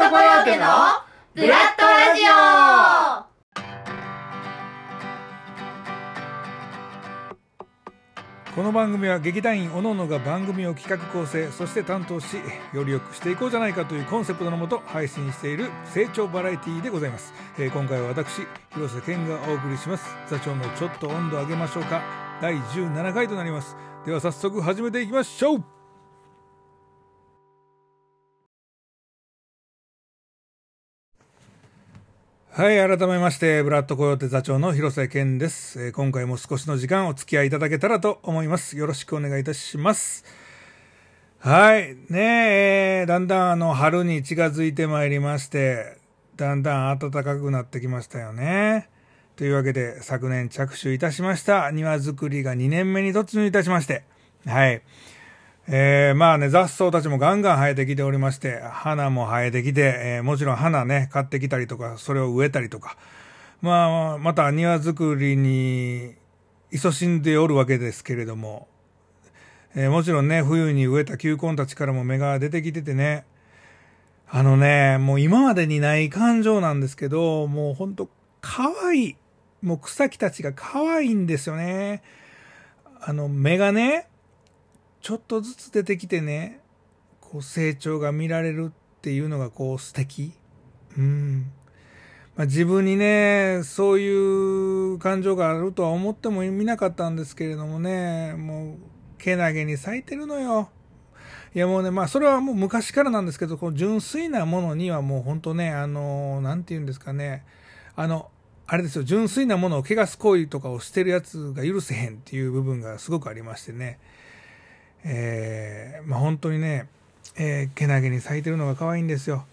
トコヨーテのブラッドラジオ。この番組は劇団員おのおのが番組を企画構成そして担当しより良くしていこうじゃないかというコンセプトのもと配信している成長バラエティーでございます、えー今回は私広瀬健がお送りします。座長のちょっと温度上げましょうか。第17回となります。では早速始めていきましょう。はい、改めまして、ブラッドコヨーテ座長の広瀬健です、えー今回も少しの時間お付き合いいただけたらと思います。よろしくお願いいたします。はい、ねえ、ーだんだんあの春に近づいてまいりまして、だんだん暖かくなってきましたよね。というわけで、昨年着手いたしました庭作りが2年目に突入いたしまして、はい。えーまあね、雑草たちもガンガン生えてきておりまして、花も生えてきて、えーもちろん花ね、買ってきたりとか、それを植えたりとか、まあ、また庭作りに勤しんでおるわけですけれども、えーもちろんね、冬に植えた球根たちからも芽が出てきててね、あのね、もう今までにない感情なんですけど、もうほんと可愛い。もう草木たちが可愛いんですよね。あの、芽がね、ちょっとずつ出てきてね、こう成長が見られるっていうのがこう素敵。うん。まあ、自分にね、そういう感情があるとは思ってもみなかったんですけれどもね、もう、けなげに咲いてるのよ。いやもうね、まあそれはもう昔からなんですけど、こう純粋なものにはもう本当ね、あの、なんて言うんですかね、あの、あれですよ、純粋なものを汚す行為とかをしてるやつが許せへんっていう部分がすごくありましてね、えーまあ本当にね、えーけなげに咲いてるのが可愛いんですよ。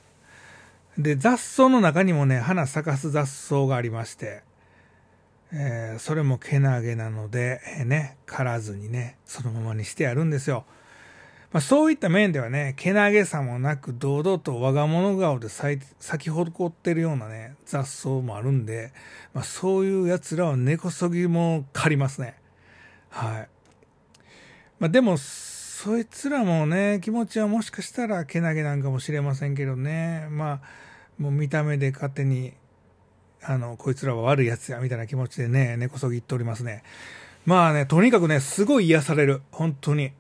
で、雑草の中にもね、花咲かす雑草がありまして、えーそれもけなげなので、えーね、刈らずにね、そのままにしてやるんですよ。まあ、そういった面ではね、けなげさもなく、堂々と我が物顔で咲咲き誇ってるようなね、雑草もあるんで、まあ、そういう奴らは根こそぎも借りますね。はい。まあ、でも、そいつらもね、気持ちはもしかしたらけなげなんかもしれませんけどね、まあ、もう見た目で勝手に、あの、こいつらは悪いやつや、みたいな気持ちでね、根こそぎ言っておりますね。まあね、とにかくね、すごい癒される。本当に。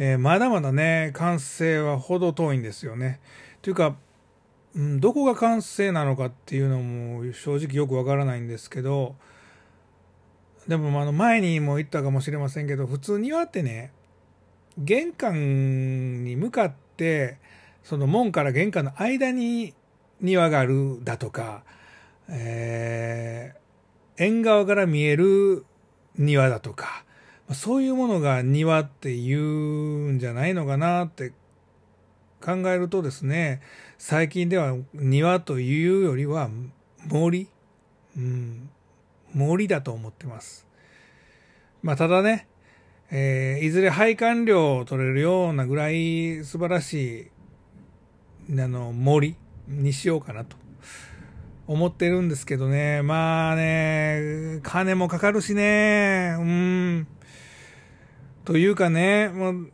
えーまだまだね、完成はほど遠いんですよね。というか、うん、どこが完成なのかっていうのも正直よくわからないんですけど、でもあの前にも言ったかもしれませんけど、普通庭ってね、玄関に向かって、その門から玄関の間に庭があるだとか、えー縁側から見える庭だとか、そういうものが庭って言うんじゃないのかなって考えるとですね、最近では庭というよりは森、うん、森だと思ってます。まあただね、えーいずれ配管料を取れるようなぐらい素晴らしいあの森にしようかなと思ってるんですけどね。まあね、金もかかるしね。うん。というかね、もう、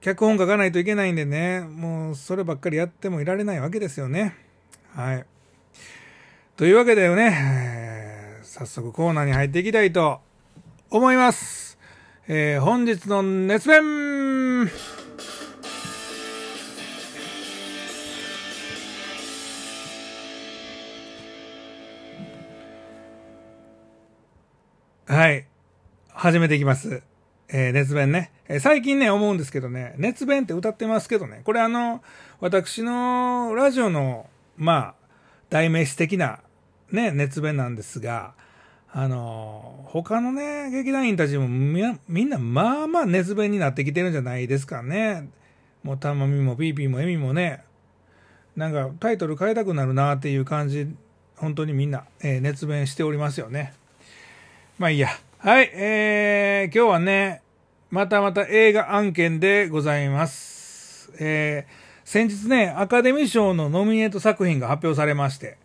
脚本書かないといけないんでね、もうそればっかりやってもいられないわけですよね。はい。というわけでね、早速コーナーに入っていきたいと思います。えー本日の熱弁はい。始めていきます。えー熱弁ね。えー最近ね、思うんですけどね、熱弁って歌ってますけどね、これあの、私のラジオの、まあ、代名詞的な、ね、熱弁なんですが、あの、他のね、劇団員たちもみんな、まあまあ熱弁になってきてるんじゃないですかね。もう、たまみもピーピーもエミもね、なんかタイトル変えたくなるなっていう感じ、本当にみんな、えー熱弁しておりますよね。まあいいや。はい、えー、今日はね、またまた映画案件でございます。えー、先日ね、アカデミー賞のノミネート作品が発表されまして、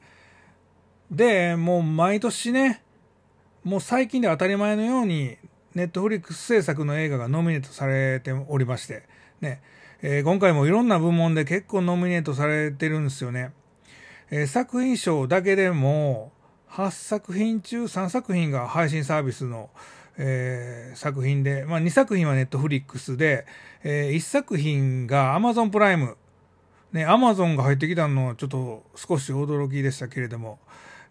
で、もう毎年ね、もう最近で当たり前のように、ネットフリックス制作の映画がノミネートされておりまして、ね、えー、今回もいろんな部門で結構ノミネートされてるんですよね。えー、作品賞だけでも8作品中3作品が配信サービスの、えー、作品で、まあ、2作品はネットフリックスで、えー、1作品がアマゾンプライム。ね、アマゾンが入ってきたのはちょっと少し驚きでしたけれども、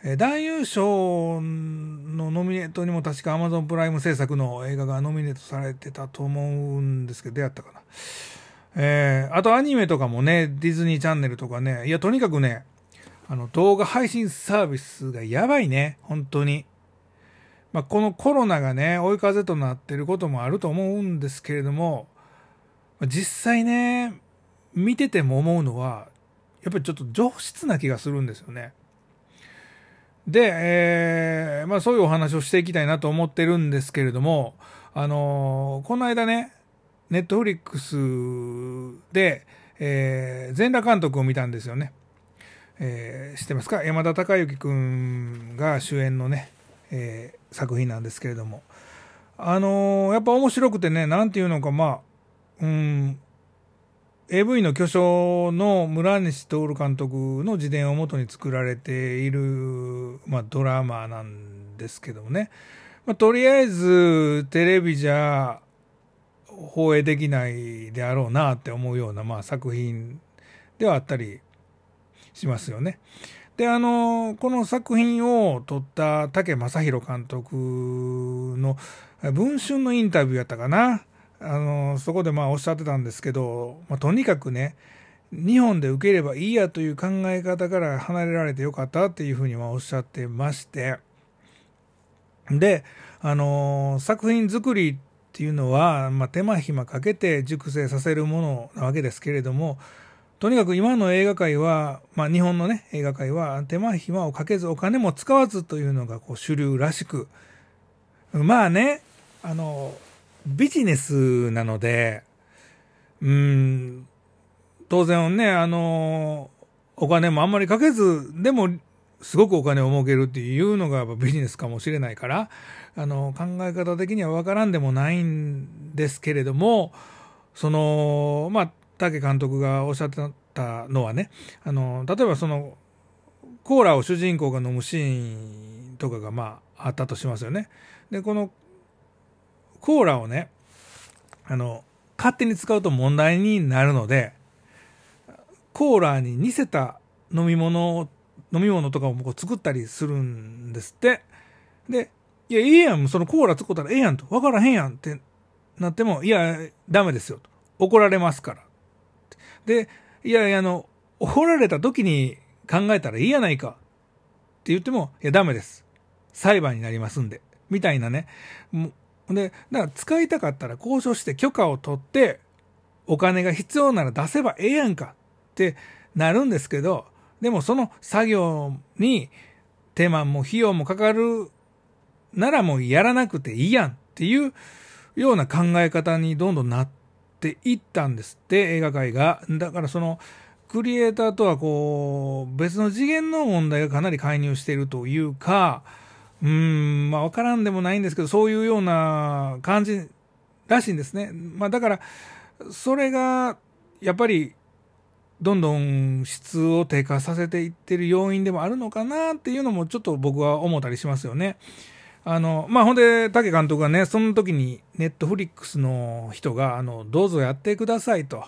えー、男優賞のノミネートにも確かアマゾンプライム制作の映画がノミネートされてたと思うんですけど、出会ったかな。えー、あとアニメとかもね、ディズニーチャンネルとかね、いや、とにかくね、あの、動画配信サービスがやばいね、本当に。まあ、このコロナがね、追い風となってることもあると思うんですけれども、実際ね、見てても思うのは、やっぱりちょっと上質な気がするんですよね。で、えー、まあそういうお話をしていきたいなと思ってるんですけれども、あのー、この間ね、ネットフリックスで、えー、全裸監督を見たんですよね。えー、知ってますか？山田孝之君が主演のね、えー、作品なんですけれども。あのー、やっぱ面白くてね、なんていうのか、まあ、うん、AV の巨匠の村西徹監督の自伝をもとに作られている、まあ、ドラマなんですけどもね。まあ、とりあえず、テレビじゃ、放映できないであろうなって思うような、まあ、作品ではあったりしますよね。で、あの、この作品を撮った竹正宏監督の文春のインタビューやったかな。あの、そこでまあおっしゃってたんですけど、まあ、とにかくね、日本で受ければいいやという考え方から離れられてよかったっていうふうにはおっしゃってまして、で、あの、作品作りっていうのは、まあ、手間暇かけて熟成させるものなわけですけれども、とにかく今の映画界は、まあ、日本のね、映画界は手間暇をかけずお金も使わずというのがこう主流らしく、まあね、あの、ビジネスなので、うん、当然ね、あの、お金もあんまりかけず、でも、すごくお金を儲けるっていうのがビジネスかもしれないから、あの、考え方的にはわからんでもないんですけれども、その、まあ、武監督がおっしゃってたのはね、あの、例えばその、コーラを主人公が飲むシーンとかがまああったとしますよね。で、このコーラをね、あの、勝手に使うと問題になるので、コーラに似せた飲み物を飲み物とかをこう作ったりするんですって。で、いや、いいやん、そのコーラ作ったらええやんと、わからへんやんってなっても、いや、ダメですよと。怒られますから。で、いやいや、あの、怒られた時に考えたらいいやないかって言っても、いや、ダメです。裁判になりますんで。みたいなね。で、だから使いたかったら交渉して許可を取って、お金が必要なら出せばええやんかってなるんですけど、でもその作業に手間も費用もかかるならもうやらなくていいやんっていうような考え方にどんどんなっていったんですって映画界が。だからそのクリエイターとはこう別の次元の問題がかなり介入しているというか、うん、まあわからんでもないんですけど、そういうような感じらしいんですね。まあだから、それがやっぱりどんどん質を低下させていってる要因でもあるのかなっていうのもちょっと僕は思ったりしますよね。あの、まあ、ほんで、竹監督がね、その時に、ネットフリックスの人が、あの、どうぞやってくださいと。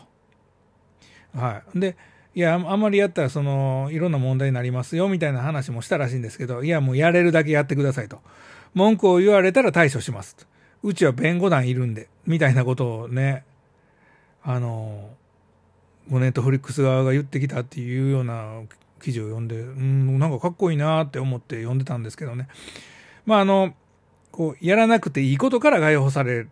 はい。で、いや、あんまりやったら、その、いろんな問題になりますよ、みたいな話もしたらしいんですけど、いや、もうやれるだけやってくださいと。文句を言われたら対処します。うちは弁護団いるんで、みたいなことをね、あの、ネットフリックス側が言ってきたっていうような記事を読んで、うん、なんかかっこいいなって思って読んでたんですけどね。まあ、あの、こう、やらなくていいことから解放され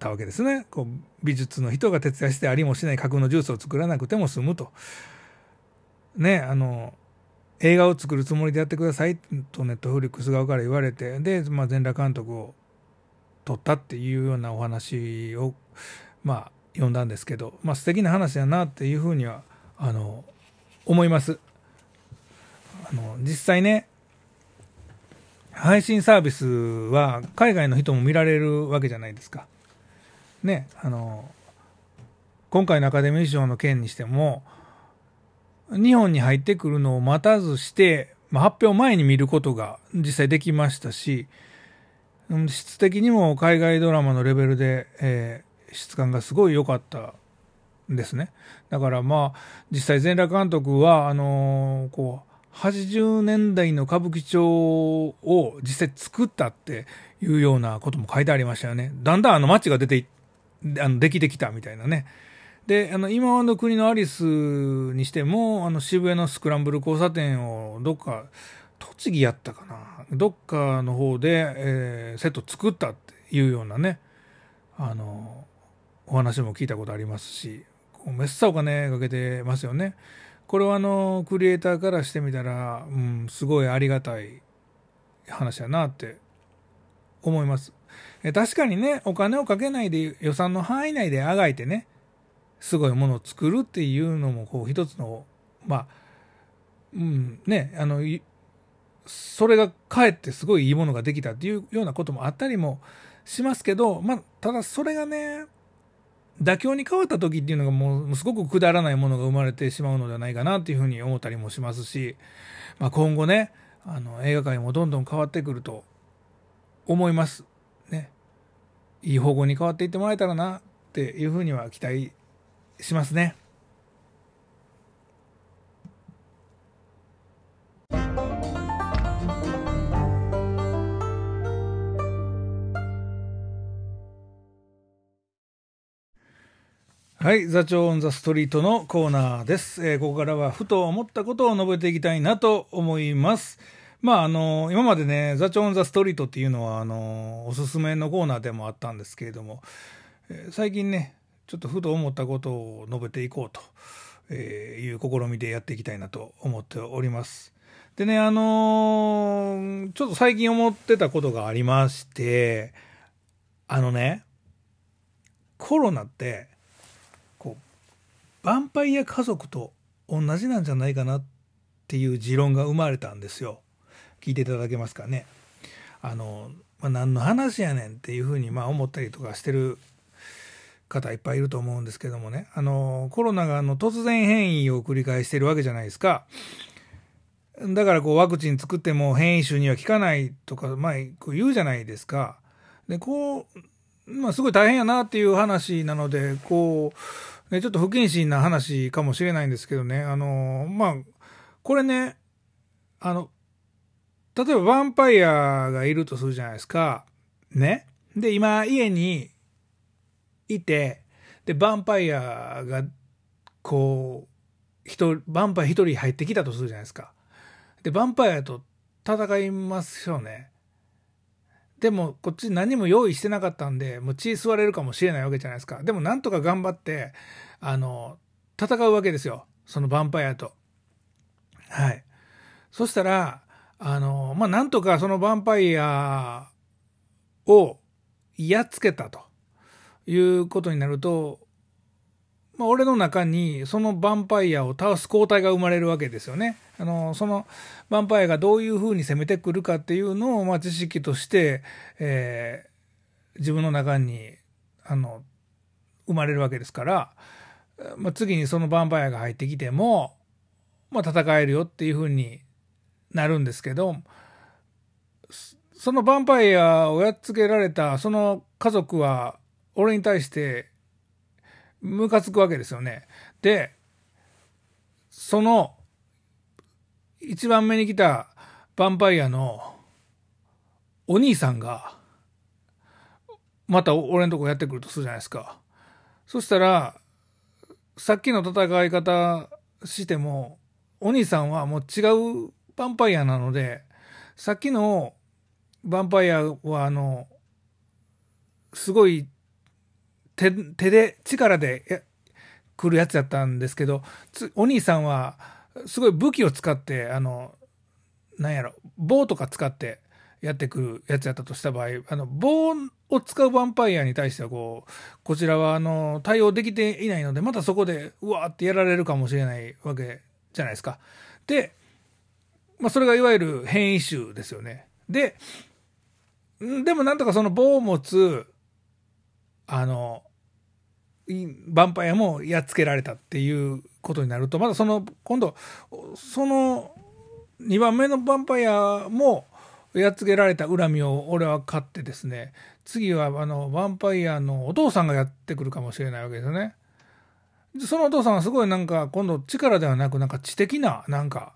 たわけですね。こう、美術の人が徹夜してありもしない架空のジュースを作らなくても済むと。ね、あの、映画を作るつもりでやってくださいとネットフリックス側から言われて、で、まあ、全裸監督を撮ったっていうようなお話を、まあ、読んだんですけど、まあ、素敵な話だなっていうふうには、あの、思います。あの、実際ね、配信サービスは海外の人も見られるわけじゃないですか。ね、あの、今回のアカデミー賞の件にしても、日本に入ってくるのを待たずして、まあ、発表前に見ることが実際できましたし、質的にも海外ドラマのレベルで、えー、質感がすごい良かったんですね。だからまあ、実際全裸監督は、あのー、こう、80年代の歌舞伎町を実際作ったっていうようなことも書いてありましたよね。だんだんあの街が出て、あの、できてきたみたいなね。で、あの、今の国のアリスにしても、あの、渋谷のスクランブル交差点をどっか、栃木やったかな。どっかの方で、えー、セット作ったっていうようなね、あの、お話も聞いたことありますし、めっさお金かけてますよね。これはあの、クリエイターからしてみたら、うん、すごいありがたい話やなって思います。確かにね、お金をかけないで予算の範囲内であがいてね、すごいものを作るっていうのもこう一つのまあうんねあのそれがかえってすごいいいものができたっていうようなこともあったりもしますけど、まあ、ただそれがね妥協に変わった時っていうのがもうすごくくだらないものが生まれてしまうのではないかなっていうふうに思ったりもしますし、まあ、今後ねあの映画界もどんどん変わってくると思います。ねいい方向に変わっていってもらえたらなっていうふうには期待しますね。はい、座長オンザストリートのコーナーです。えー、ここからはふと思ったことを述べていきたいなと思います。まあ、あの、今までね、座長オンザストリートっていうのは、あの、おすすめのコーナーでもあったんですけれども、えー、最近ね、ちょっとふと思ったことを述べていこうと、えいう試みでやっていきたいなと思っております。でね、あのー、ちょっと最近思ってたことがありまして、あのね、コロナって、こう、ヴァンパイア家族と同じなんじゃないかなっていう持論が生まれたんですよ。聞いていただけますかね。あの、まあ、何の話やねんっていうふうにまあ思ったりとかしてる方いっぱいいると思うんですけどもね、あの、コロナがあの突然変異を繰り返してるわけじゃないですか。だからこうワクチン作っても変異種には効かないとか、まあ、こう言うじゃないですか。で、こう、まあすごい大変やなっていう話なので、こう、ちょっと不謹慎な話かもしれないんですけどね、あの、まあ、これね、あの、例えばヴァンパイアがいるとするじゃないですか。ね。で、今家にいて、で、ヴァンパイアが、こう、人、ヴァンパイア一人入ってきたとするじゃないですか。で、ヴァンパイアと戦いますよね。でも、こっち何も用意してなかったんで、もう血吸われるかもしれないわけじゃないですか。でも、なんとか頑張って、あの、戦うわけですよ。そのヴァンパイアと。はい。そしたら、あの、まあ、なんとかそのヴァンパイアをやっつけたと。いうことになると、まあ、俺の中にそのヴァンパイアを倒す抗体が生まれるわけですよね。あのそのヴァンパイアがどういうふうに攻めてくるかっていうのを、まあ、知識として、えー、自分の中にあの生まれるわけですから、まあ、次にそのヴァンパイアが入ってきても、まあ、戦えるよっていうふうになるんですけどそのヴァンパイアをやっつけられたその家族は俺に対してムカつくわけですよね。で、その一番目に来たヴァンパイアのお兄さんがまた俺のとこやってくるとするじゃないですか。そしたらさっきの戦い方してもお兄さんはもう違うヴァンパイアなのでさっきのヴァンパイアはあのすごい手で力で来るやつやったんですけどお兄さんはすごい武器を使ってあのなんやろ棒とか使ってやってくるやつやったとした場合あの棒を使うヴァンパイアに対してはこうこちらはあの対応できていないのでまたそこでうわーってやられるかもしれないわけじゃないですか。で、まあ、それがいわゆる変異種ですよね。ででもなんとかその棒を持つあのヴァンパイアもやっつけられたっていうことになるとまだその今度その2番目のヴァンパイアもやっつけられた恨みを俺は買ってですね次はあのヴァンパイアのお父さんがやってくるかもしれないわけですよね。そのお父さんはすごいなんか今度力ではなくなんか知的ななんか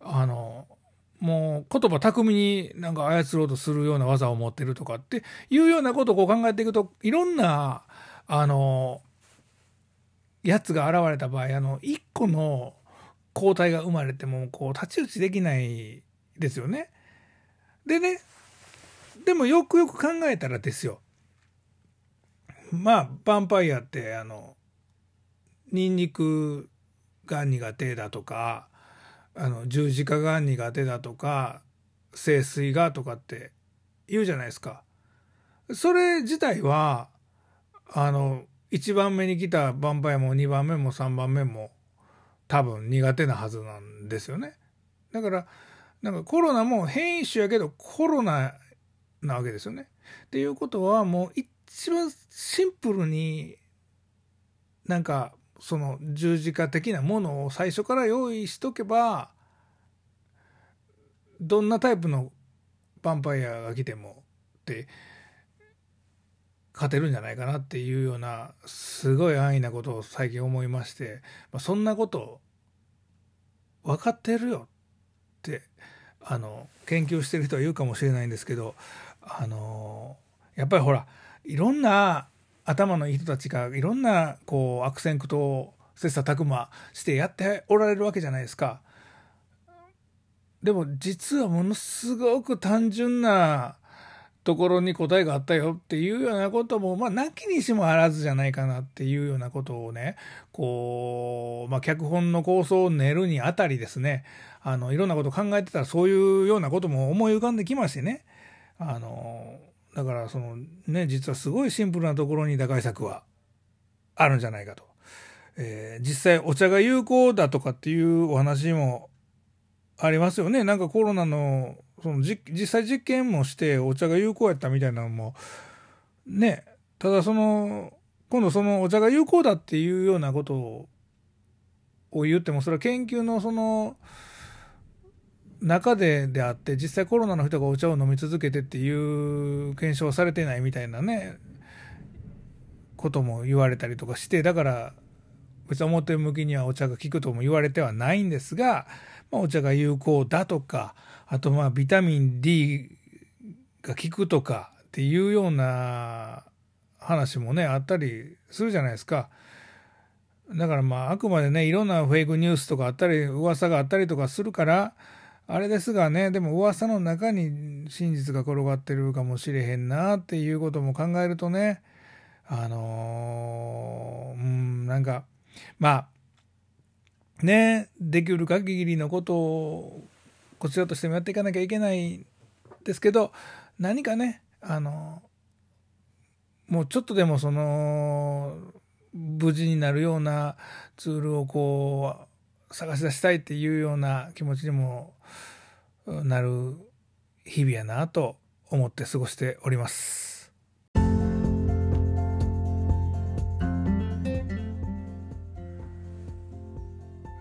あのもう言葉巧みになんか操ろうとするような技を持ってるとかっていうようなことをこう考えていくといろんなあのやつが現れた場合あの一個の抗体が生まれてもこう太刀打ちできないですよね。でねでもよくよく考えたらですよまあヴァンパイアってあのニンニクが苦手だとかあの十字架が苦手だとか聖水がとかって言うじゃないですか。それ自体はあの1番目に来たヴァンパイアも2番目も3番目も多分苦手なはずなんですよね。だからなんかコロナも変異種やけどコロナなわけですよね。っていうことはもう一番シンプルになんかその十字架的なものを最初から用意しとけばどんなタイプのヴァンパイアが来てもって勝てるんじゃないかなっていうようなすごい安易なことを最近思いまして、まあ、そんなこと分かってるよってあの研究してる人は言うかもしれないんですけどあのやっぱりほらいろんな頭のいい人たちがいろんなこう悪戦苦闘切磋琢磨してやっておられるわけじゃないですか。でも実はものすごく単純なところに答えがあったよっていうようなことも、まあ、なきにしもあらずじゃないかなっていうようなことをね、こう、まあ、脚本の構想を練るにあたりですね、あの、いろんなこと考えてたらそういうようなことも思い浮かんできましてね、あの、だからそのね、実はすごいシンプルなところに打開策はあるんじゃないかと。えー、実際お茶が有効だとかっていうお話もありますよね。なんかコロナの、その実際実験もしてお茶が有効やったみたいなのも、ね、ただその、今度そのお茶が有効だっていうようなことを言っても、それは研究のその、中でであって実際コロナの人がお茶を飲み続けてっていう検証されてないみたいなねことも言われたりとかしてだから別に表向きにはお茶が効くとも言われてはないんですが、まあ、お茶が有効だとかあとまあビタミン D が効くとかっていうような話もねあったりするじゃないですか。だからまああくまでねいろんなフェイクニュースとかあったり噂があったりとかするからあれですがね、でも噂の中に真実が転がってるかもしれへんなっていうことも考えるとね、あのー、うん、なんか、まあ、ね、できる限りのことをこちらとしてもやっていかなきゃいけないですけど、何かね、あのもうちょっとでもその、無事になるようなツールをこう、探し出したいっていうような気持ちにもなる日々やなと思って過ごしております。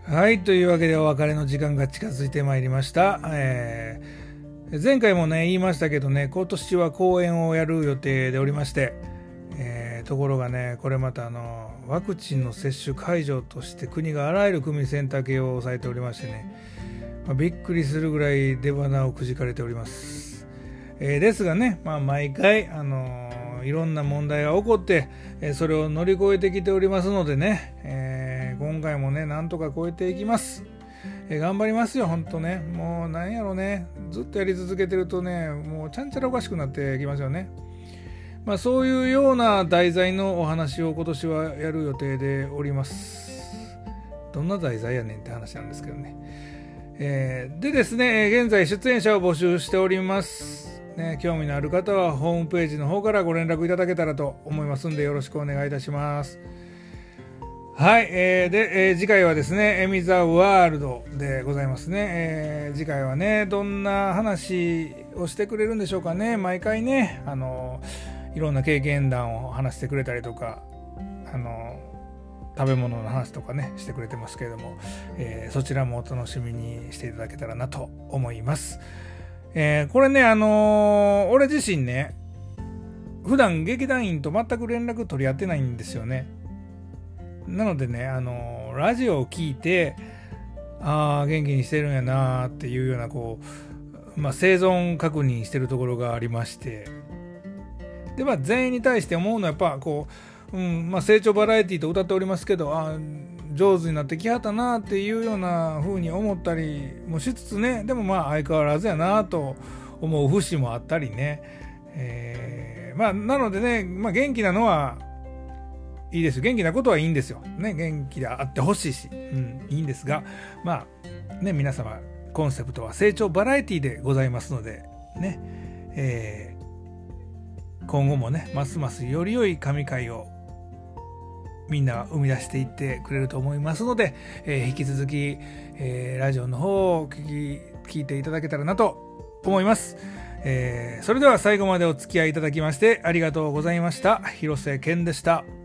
はい、というわけでお別れの時間が近づいてまいりました。えー、前回もね、言いましたけどね、今年は公演をやる予定でおりまして、えー、ところがね、これまたあの、ワクチンの接種会場として国があらゆる組み選択を抑えておりましてね、まあ、びっくりするぐらい出花をくじかれております。えー、ですがね、まあ、毎回、あのー、いろんな問題が起こって、えー、それを乗り越えてきておりますのでね、え今回もね、なんとか超えていきます。え頑張りますよ、ほんとね。もうなんやろね、ずっとやり続けてるとね、もうちゃんちゃらおかしくなってきますよね。まあ、そういうような題材のお話を今年はやる予定でおります。どんな題材やねんって話なんですけどね。えー、でですね、現在出演者を募集しております。ね、興味のある方はホームページの方からご連絡いただけたらと思いますんでよろしくお願いいたします。はい、えー、で、えー、次回はですね、エミザワールドでございますね、えー、次回はね、どんな話をしてくれるんでしょうかね。毎回ね、あの、いろんな経験談を話してくれたりとか、あの食べ物の話とかねしてくれてますけれども、えー、そちらもお楽しみにしていただけたらなと思います。えー、これねあのー、俺自身ね普段劇団員と全く連絡取り合ってないんですよね。なのでねあのラジオを聞いてああ元気にしてるんやなっていうようなこう、まあ、生存確認してるところがありましてでまあ全員に対して思うのはやっぱこう、うんまあ、成長バラエティーと歌っておりますけどあ上手になってきはったなっていうような風に思ったりもしつつね。でもまあ相変わらずやなと思う節もあったりね、えー、まあなのでね、まあ、元気なのはいいです元気なことはいいんですよ。ね、元気であってほしいし、うん、いいんですが、まあ、ね、皆様、コンセプトは成長バラエティーでございますので、ね、えー、今後もね、ますますより良い神回をみんな生み出していってくれると思いますので、えー、引き続き、えー、ラジオの方を聞き、聞いていただけたらなと思います。えー、それでは最後までお付き合いいただきましてありがとうございました。広瀬健でした。